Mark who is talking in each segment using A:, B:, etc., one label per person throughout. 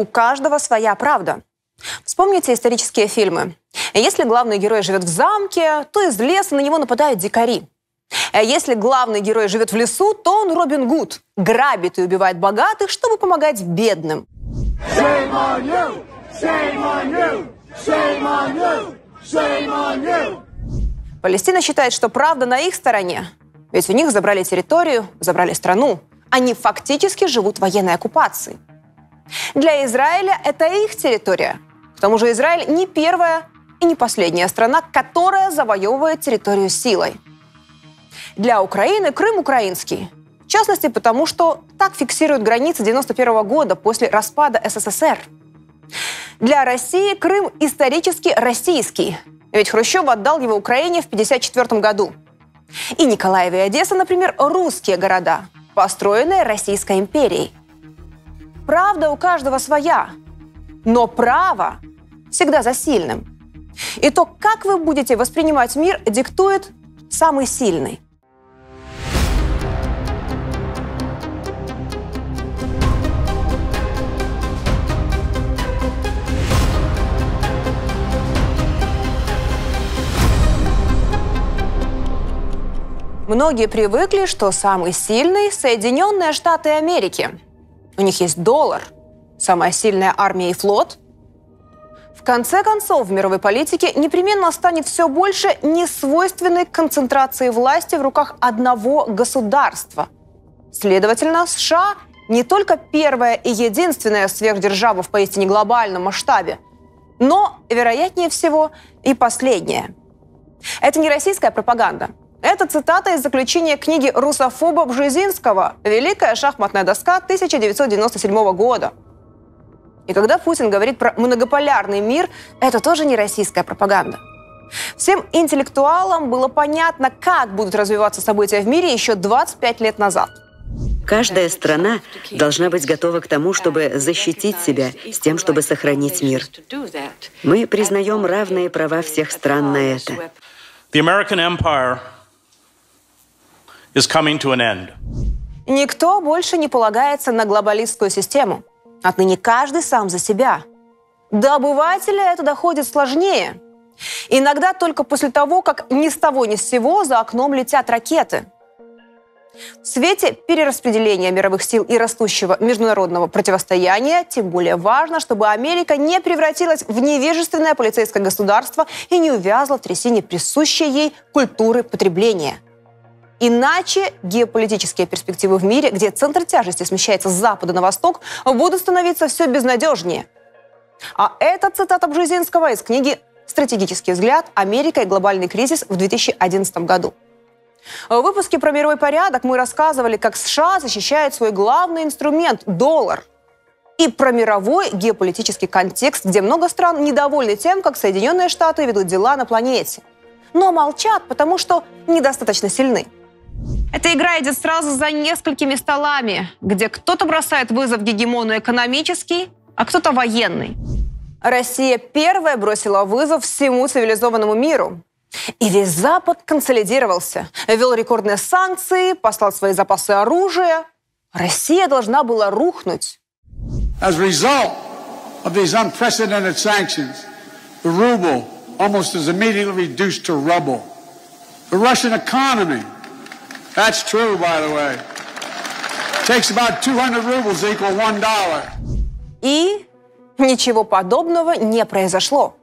A: у каждого своя правда. Вспомните исторические фильмы. Если главный герой живет в замке, то из леса на него нападают дикари. А если главный герой живет в лесу, то он Робин Гуд. Грабит и убивает богатых, чтобы помогать бедным. Shame on you! Shame on you! Shame on you! Shame on you! Палестина считает, что правда на их стороне. Ведь у них забрали территорию, забрали страну. Они фактически живут в военной оккупации. Для Израиля это их территория. К тому же Израиль не первая и не последняя страна, которая завоевывает территорию силой. Для Украины Крым украинский. В частности, потому что так фиксируют границы 91 года после распада СССР. Для России Крым исторически российский, ведь Хрущев отдал его Украине в 1954 году. И Николаев и Одесса, например, русские города, построенные Российской империей. Правда у каждого своя, но право всегда за сильным. И то, как вы будете воспринимать мир, диктует самый сильный. Многие привыкли, что самый сильный – Соединенные Штаты Америки. У них есть доллар, самая сильная армия и флот. В конце концов, в мировой политике непременно станет все больше несвойственной концентрации власти в руках одного государства. Следовательно, США не только первая и единственная сверхдержава в поистине глобальном масштабе, но, вероятнее всего, и последняя. Это не российская пропаганда – это цитата из заключения книги русофоба Бжезинского «Великая шахматная доска 1997 года». И когда Путин говорит про многополярный мир, это тоже не российская пропаганда. Всем интеллектуалам было понятно, как будут развиваться события в мире еще 25 лет назад.
B: Каждая страна должна быть готова к тому, чтобы защитить себя с тем, чтобы сохранить мир. Мы признаем равные права всех стран на это. The American Empire
A: is coming to an end. Никто больше не полагается на глобалистскую систему. Отныне каждый сам за себя. До обывателя это доходит сложнее. Иногда только после того, как ни с того ни с сего за окном летят ракеты. В свете перераспределения мировых сил и растущего международного противостояния тем более важно, чтобы Америка не превратилась в невежественное полицейское государство и не увязла в трясине присущей ей культуры потребления – Иначе геополитические перспективы в мире, где центр тяжести смещается с запада на восток, будут становиться все безнадежнее. А это цитата Бжезинского из книги «Стратегический взгляд. Америка и глобальный кризис» в 2011 году. В выпуске про мировой порядок мы рассказывали, как США защищают свой главный инструмент – доллар. И про мировой геополитический контекст, где много стран недовольны тем, как Соединенные Штаты ведут дела на планете. Но молчат, потому что недостаточно сильны. Эта игра идет сразу за несколькими столами, где кто-то бросает вызов гегемону экономический, а кто-то военный. Россия первая бросила вызов всему цивилизованному миру. И весь Запад консолидировался, ввел рекордные санкции, послал свои запасы оружия. Россия должна была рухнуть. That's true, by the way. Takes about 200 rubles equal one dollar. И ничего подобного не произошло.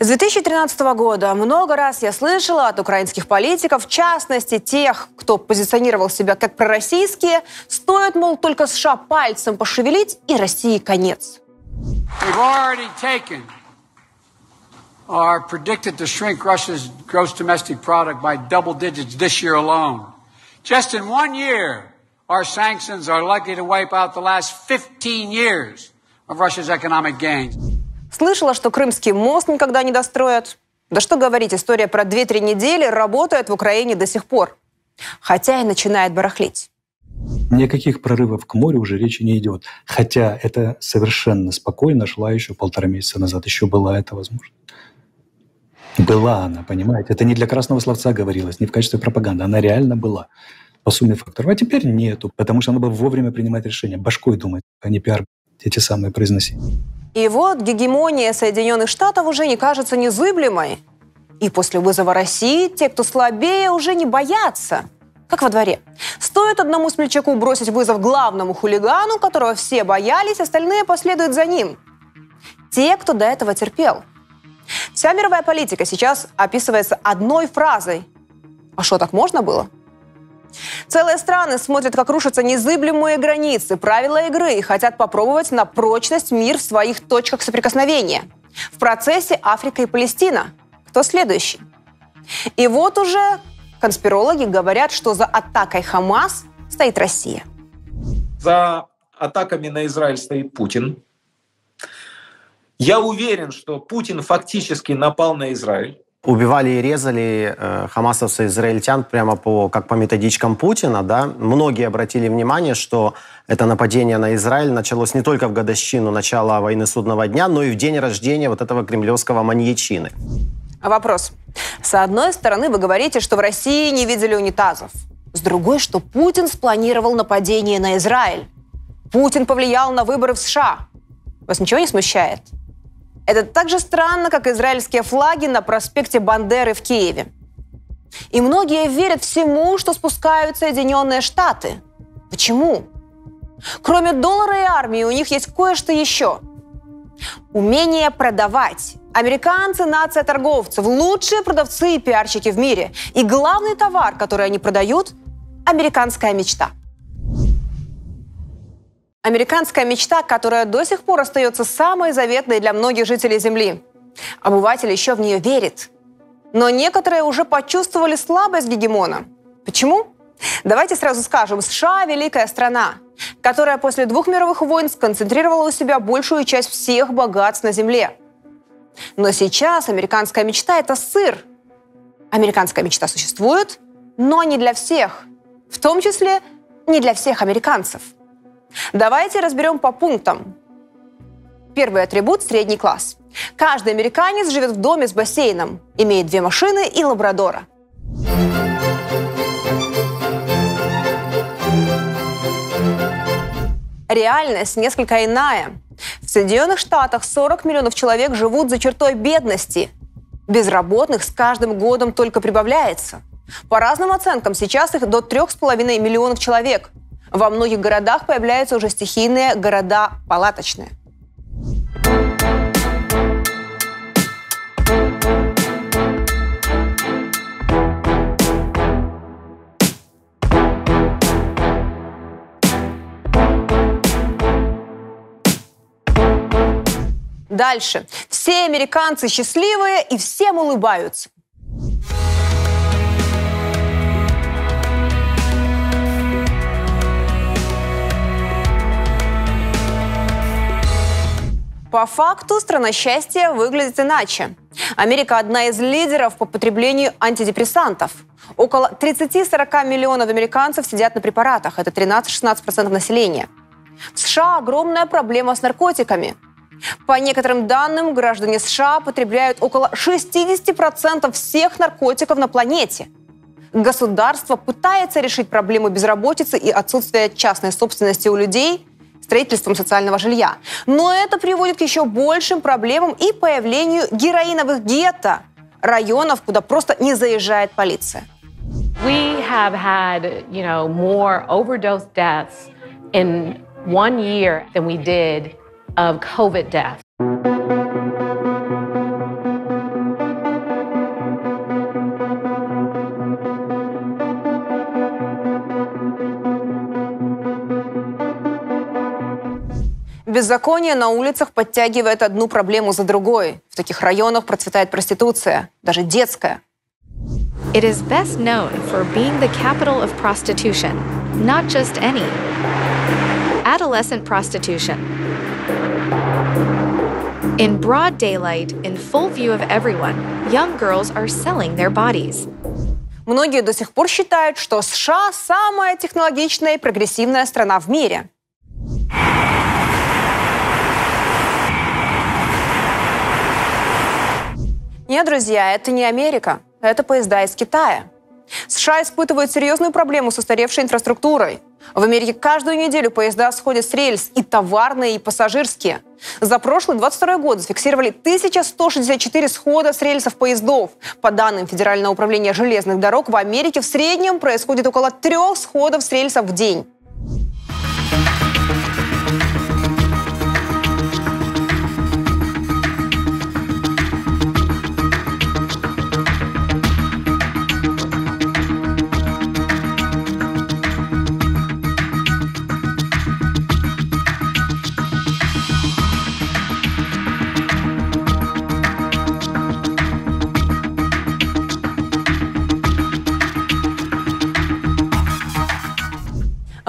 A: С 2013 года много раз я слышала от украинских политиков, в частности тех, кто позиционировал себя как пророссийские, стоит, мол, только США пальцем пошевелить, и России конец. are predicted to shrink Russia's gross domestic product by double digits this year alone. Just in one year, our sanctions are likely to wipe out the last 15 years of Russia's economic gains. Слышала, что Крымский мост никогда не достроят. Да что говорить, история про 2-3 недели работает в Украине до сих пор. Хотя и начинает барахлить.
C: Никаких прорывов к морю уже речи не идет. Хотя это совершенно спокойно шла еще полтора месяца назад. Еще была эта возможность. Была она, понимаете? Это не для красного словца говорилось, не в качестве пропаганды. Она реально была по сумме факторов. А теперь нету, потому что надо было вовремя принимать решения, башкой думать, а не пиар. эти самые произносить.
A: И вот гегемония Соединенных Штатов уже не кажется незыблемой. И после вызова России те, кто слабее, уже не боятся. Как во дворе. Стоит одному смельчаку бросить вызов главному хулигану, которого все боялись, остальные последуют за ним. Те, кто до этого терпел. Вся мировая политика сейчас описывается одной фразой. А что, так можно было? Целые страны смотрят, как рушатся незыблемые границы, правила игры и хотят попробовать на прочность мир в своих точках соприкосновения. В процессе Африка и Палестина. Кто следующий? И вот уже конспирологи говорят, что за атакой Хамас стоит Россия.
D: За атаками на Израиль стоит Путин. Я уверен, что Путин фактически напал на Израиль
E: убивали и резали э, хамасовцы израильтян прямо по, как по методичкам Путина. Да? Многие обратили внимание, что это нападение на Израиль началось не только в годовщину начала войны судного дня, но и в день рождения вот этого кремлевского маньячины.
A: Вопрос. С одной стороны, вы говорите, что в России не видели унитазов. С другой, что Путин спланировал нападение на Израиль. Путин повлиял на выборы в США. Вас ничего не смущает? Это так же странно, как израильские флаги на проспекте Бандеры в Киеве. И многие верят всему, что спускают Соединенные Штаты. Почему? Кроме доллара и армии у них есть кое-что еще. Умение продавать. Американцы – нация торговцев, лучшие продавцы и пиарщики в мире. И главный товар, который они продают – американская мечта – Американская мечта, которая до сих пор остается самой заветной для многих жителей Земли. Обыватель еще в нее верит. Но некоторые уже почувствовали слабость гегемона. Почему? Давайте сразу скажем, США – великая страна, которая после двух мировых войн сконцентрировала у себя большую часть всех богатств на Земле. Но сейчас американская мечта – это сыр. Американская мечта существует, но не для всех. В том числе не для всех американцев – Давайте разберем по пунктам. Первый атрибут – средний класс. Каждый американец живет в доме с бассейном, имеет две машины и лабрадора. Реальность несколько иная. В Соединенных Штатах 40 миллионов человек живут за чертой бедности. Безработных с каждым годом только прибавляется. По разным оценкам, сейчас их до 3,5 миллионов человек – во многих городах появляются уже стихийные города палаточные. Дальше. Все американцы счастливые и всем улыбаются. По факту страна счастья выглядит иначе. Америка одна из лидеров по потреблению антидепрессантов. Около 30-40 миллионов американцев сидят на препаратах. Это 13-16% населения. В США огромная проблема с наркотиками. По некоторым данным, граждане США потребляют около 60% всех наркотиков на планете. Государство пытается решить проблему безработицы и отсутствия частной собственности у людей – строительством социального жилья. Но это приводит к еще большим проблемам и появлению героиновых гетто, районов, куда просто не заезжает полиция.
F: We have had, you know, more overdose deaths in one year than we did of COVID deaths.
A: Беззаконие на улицах подтягивает одну проблему за другой. В таких районах процветает проституция, даже детская.
G: It is best known for being the capital of prostitution, not just any. Adolescent prostitution. In broad daylight, in full view of everyone, young girls are selling their bodies.
A: Многие до сих пор считают, что США самая технологичная и прогрессивная страна в мире. Нет, друзья, это не Америка. Это поезда из Китая. США испытывают серьезную проблему с устаревшей инфраструктурой. В Америке каждую неделю поезда сходят с рельс, и товарные, и пассажирские. За прошлый 22 год зафиксировали 1164 схода с рельсов поездов. По данным Федерального управления железных дорог, в Америке в среднем происходит около трех сходов с рельсов в день.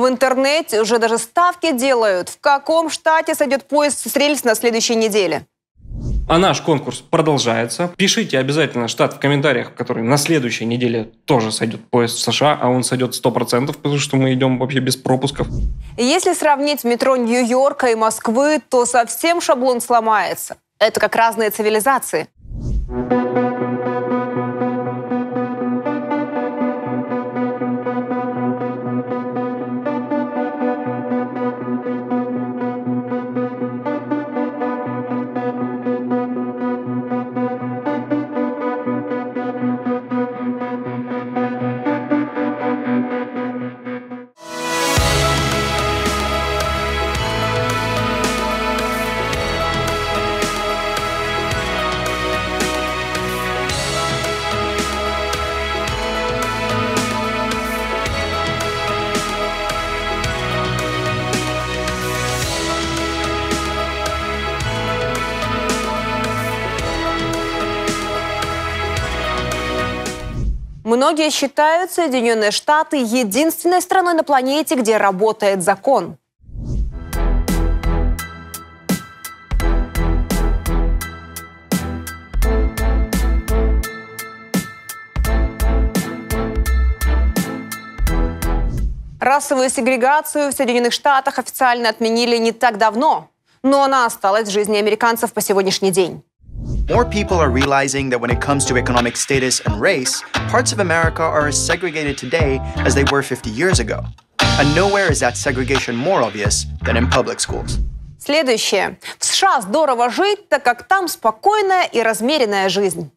A: В интернете уже даже ставки делают, в каком штате сойдет поезд с рельс на следующей неделе.
H: А наш конкурс продолжается. Пишите обязательно штат в комментариях, который на следующей неделе тоже сойдет поезд в США, а он сойдет 100%, потому что мы идем вообще без пропусков.
A: Если сравнить метро Нью-Йорка и Москвы, то совсем шаблон сломается. Это как разные цивилизации. Многие считают Соединенные Штаты единственной страной на планете, где работает закон. Расовую сегрегацию в Соединенных Штатах официально отменили не так давно, но она осталась в жизни американцев по сегодняшний день.
I: More people are realizing that when it comes to economic status and race, parts of America are as segregated today as they were 50 years ago. And nowhere is that segregation more obvious than in public schools.
A: Следующее. В США здорово жить, так как там спокойная и размеренная жизнь.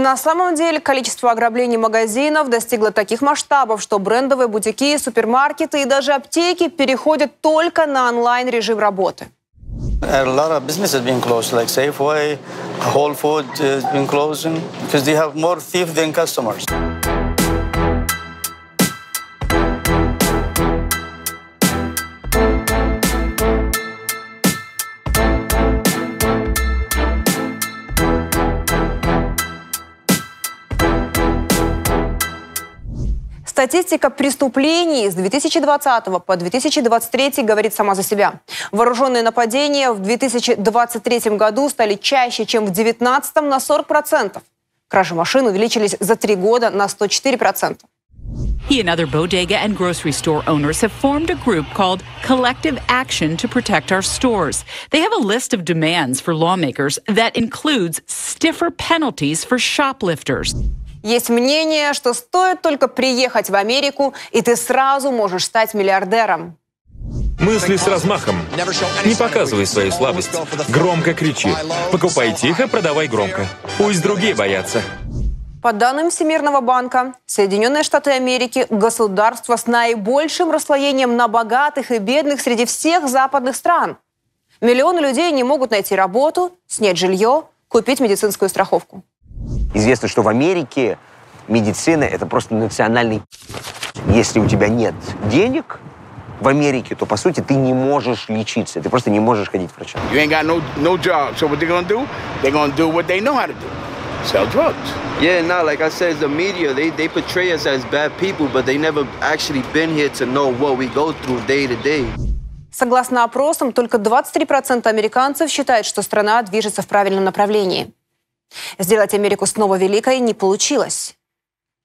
A: На самом деле количество ограблений магазинов достигло таких масштабов, что брендовые бутики, супермаркеты и даже аптеки переходят только на онлайн-режим работы.
J: Whole Foods has been closing because they have more thieves than customers.
A: Статистика преступлений с 2020 по 2023 говорит сама за себя. Вооруженные нападения в 2023 году стали чаще, чем в 2019 на 40%. Кражи машин увеличились за три года на 104%.
K: He and other bodega and grocery store owners have formed a group called Collective Action to Protect Our Stores. They have a list of demands for lawmakers that includes stiffer penalties for shoplifters.
A: Есть мнение, что стоит только приехать в Америку, и ты сразу можешь стать миллиардером.
L: Мысли с размахом. Не показывай свою слабость. Громко кричи. Покупай тихо, продавай громко. Пусть другие боятся.
A: По данным Всемирного банка, Соединенные Штаты Америки – государство с наибольшим расслоением на богатых и бедных среди всех западных стран. Миллионы людей не могут найти работу, снять жилье, купить медицинскую страховку.
M: Известно, что в Америке медицина – это просто национальный... Если у тебя нет денег в Америке, то, по сути, ты не можешь лечиться. Ты просто не можешь ходить к врачу. You ain't got no, no job. So what they're gonna do? They're gonna do what they know how to do. Sell drugs.
N: Yeah, no, like I said, the media, they, they portray us as bad people, but they never actually been here to know what we go through day to day.
A: Согласно опросам, только 23% американцев считают, что страна движется в правильном направлении. Сделать Америку снова великой не получилось.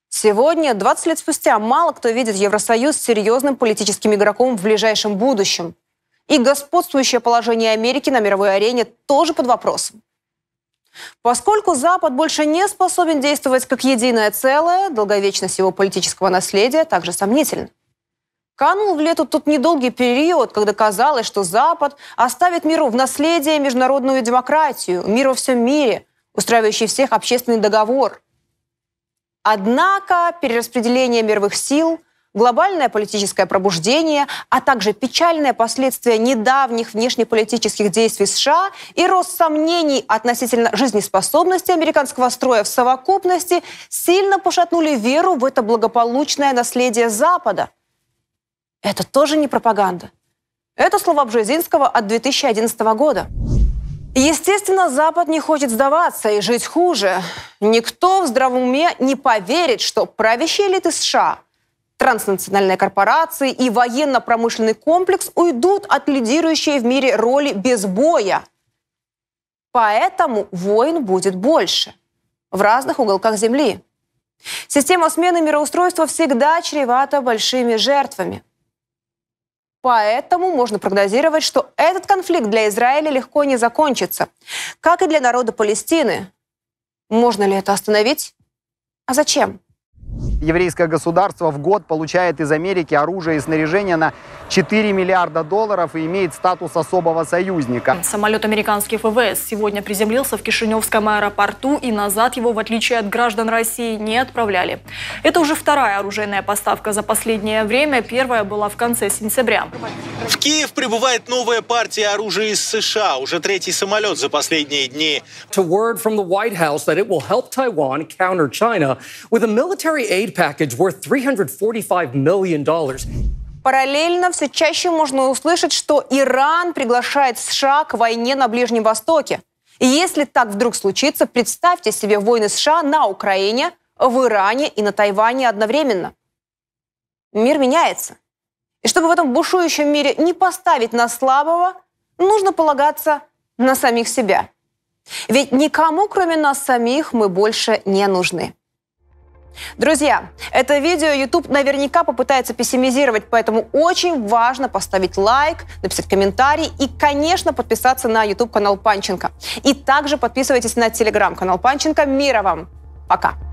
A: Сегодня, 20 лет спустя, мало кто видит Евросоюз серьезным политическим игроком в ближайшем будущем. И господствующее положение Америки на мировой арене тоже под вопросом. Поскольку Запад больше не способен действовать как единое целое, долговечность его политического наследия также сомнительна. Канул в лету тот недолгий период, когда казалось, что Запад оставит миру в наследие международную демократию, мир во всем мире, устраивающий всех общественный договор. Однако перераспределение мировых сил, глобальное политическое пробуждение, а также печальные последствия недавних внешнеполитических действий США и рост сомнений относительно жизнеспособности американского строя в совокупности сильно пошатнули веру в это благополучное наследие Запада – это тоже не пропаганда. Это слова Бжезинского от 2011 года. Естественно, Запад не хочет сдаваться и жить хуже. Никто в здравом уме не поверит, что правящие элиты США, транснациональные корпорации и военно-промышленный комплекс уйдут от лидирующей в мире роли без боя. Поэтому войн будет больше в разных уголках Земли. Система смены мироустройства всегда чревата большими жертвами. Поэтому можно прогнозировать, что этот конфликт для Израиля легко не закончится, как и для народа Палестины. Можно ли это остановить? А зачем?
O: Еврейское государство в год получает из Америки оружие и снаряжение на 4 миллиарда долларов и имеет статус особого союзника.
P: Самолет американских ВВС сегодня приземлился в Кишиневском аэропорту и назад его, в отличие от граждан России, не отправляли. Это уже вторая оружейная поставка за последнее время. Первая была в конце сентября.
Q: В Киев прибывает новая партия оружия из США. Уже третий самолет за последние дни.
R: To word from the White House that it will help Taiwan counter China with a military aid package worth $345 million.
A: Параллельно все чаще можно услышать, что Иран приглашает США к войне на Ближнем Востоке. И если так вдруг случится, представьте себе войны США на Украине, в Иране и на Тайване одновременно. Мир меняется. И чтобы в этом бушующем мире не поставить на слабого, нужно полагаться на самих себя. Ведь никому, кроме нас самих, мы больше не нужны. Друзья, это видео YouTube наверняка попытается пессимизировать, поэтому очень важно поставить лайк, написать комментарий и, конечно, подписаться на YouTube канал Панченко. И также подписывайтесь на телеграм канал Панченко. Мира вам! Пока!